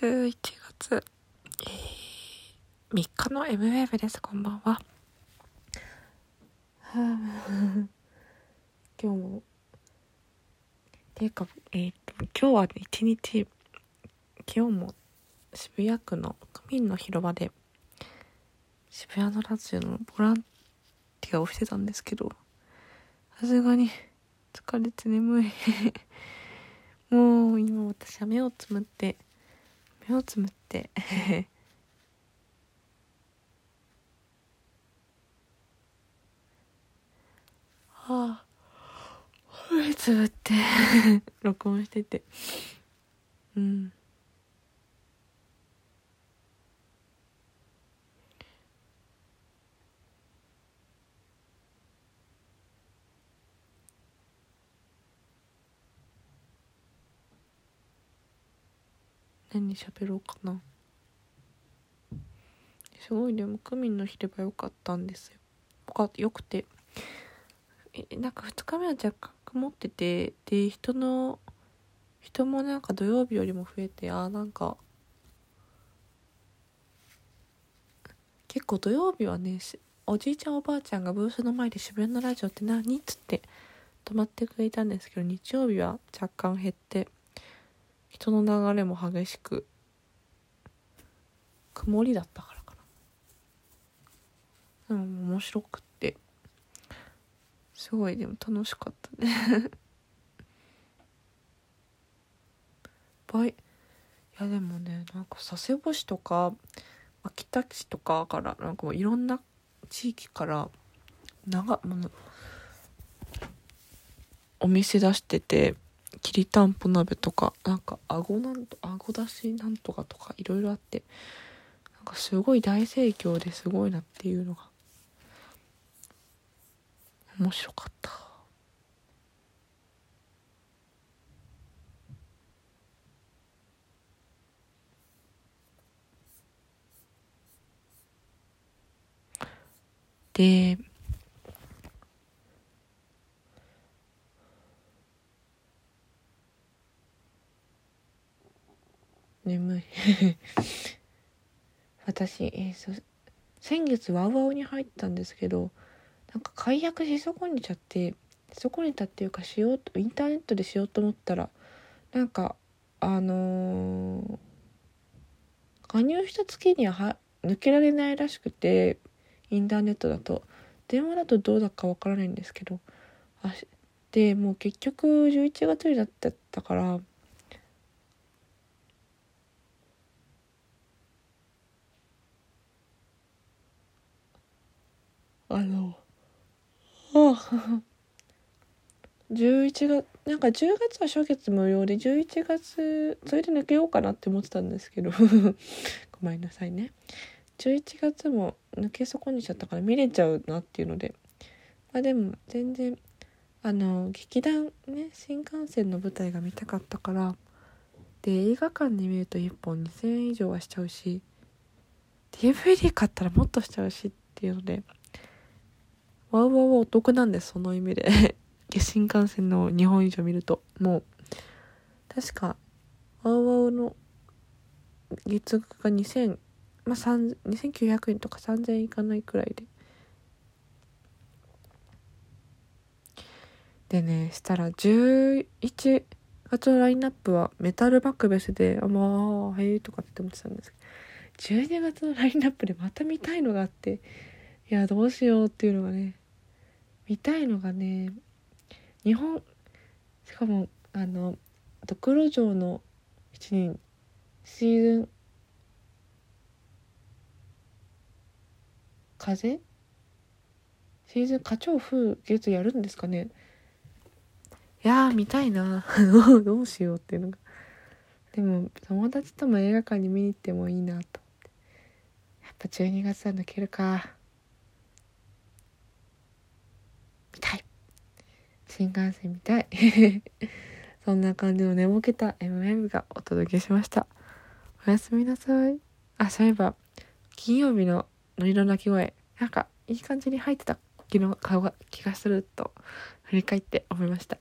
11月、えー、3日の M ウェーブです。こんばんは。今日も、ていうか、えー、と、今日は一日、今日も渋谷区の区民の広場で、渋谷のラジオのボランティアをしてたんですけど、さすがに疲れて眠い。もう今私は目をつむって目をつむって。はあ。目つぶって。録音してて。うん何喋ろうかな。すごいでも区民の広場良かったんですよ。よくて。えなんか2日目は若干曇っててで人の人もなんか土曜日よりも増えてあなんか結構土曜日はねおじいちゃんおばあちゃんがブースの前で渋谷のラジオって何？っつって止まってくれたんですけど日曜日は若干減って。人の流れも激しく曇りだったからかな。うん面白くってすごいでも楽しかったね。いやでもねなんか佐世保市とか秋田市とかからなんかもういろんな地域から長ものお店出しててきりたんぽ鍋とかなんかあごなんとあごだしなんとかとかいろいろあってなんかすごい大盛況ですごいなっていうのが面白かった。で眠い。私、えー、そ先月ワウワウに入ったんですけどなんか解約し損ねちゃって損ねたっていうかしようとインターネットでしようと思ったらなんかあのー、加入した月にはは抜けられないらしくてインターネットだと。電話だとどうだかわからないんですけどあでもう結局11月になってたからあのあ。11月なんか10月は初月無料で11月それで抜けようかなって思ってたんですけど。ごめんなさいね。11月も抜け損ねちゃったから見れちゃうなっていうので。まあでも全然あの劇団ね新幹線の舞台が見たかったから。で映画館で見ると1本2000円以上はしちゃうし DVD 買ったらもっとしちゃうしっていうので。ワウワウはお得なんです、その意味で。新幹線の日本以上見ると。もう、確か、ワウワウの月額が2000、まあ、2900円とか3000円いかないくらいで。でね、したら11月のラインナップはメタルバックベスで、あ、まあ、へえとかって思ってたんですけど、12月のラインナップでまた見たいのがあって、いや、どうしようっていうのがね、見たいのがね日本しかもあのドクロ城の7人シーズン風？シーズン花鳥風月やるんですかね？いやー見たいな。どうしようっていうのが。でも友達とも映画館に見に行ってもいいなと思って。やっぱ12月は抜けるか新幹線みたい。そんな感じの寝ぼけた MM がお届けしました。おやすみなさい。あそういえば金曜日のノリの鳴き声なんかいい感じに入ってた気の顔が気がすると振り返って思いました。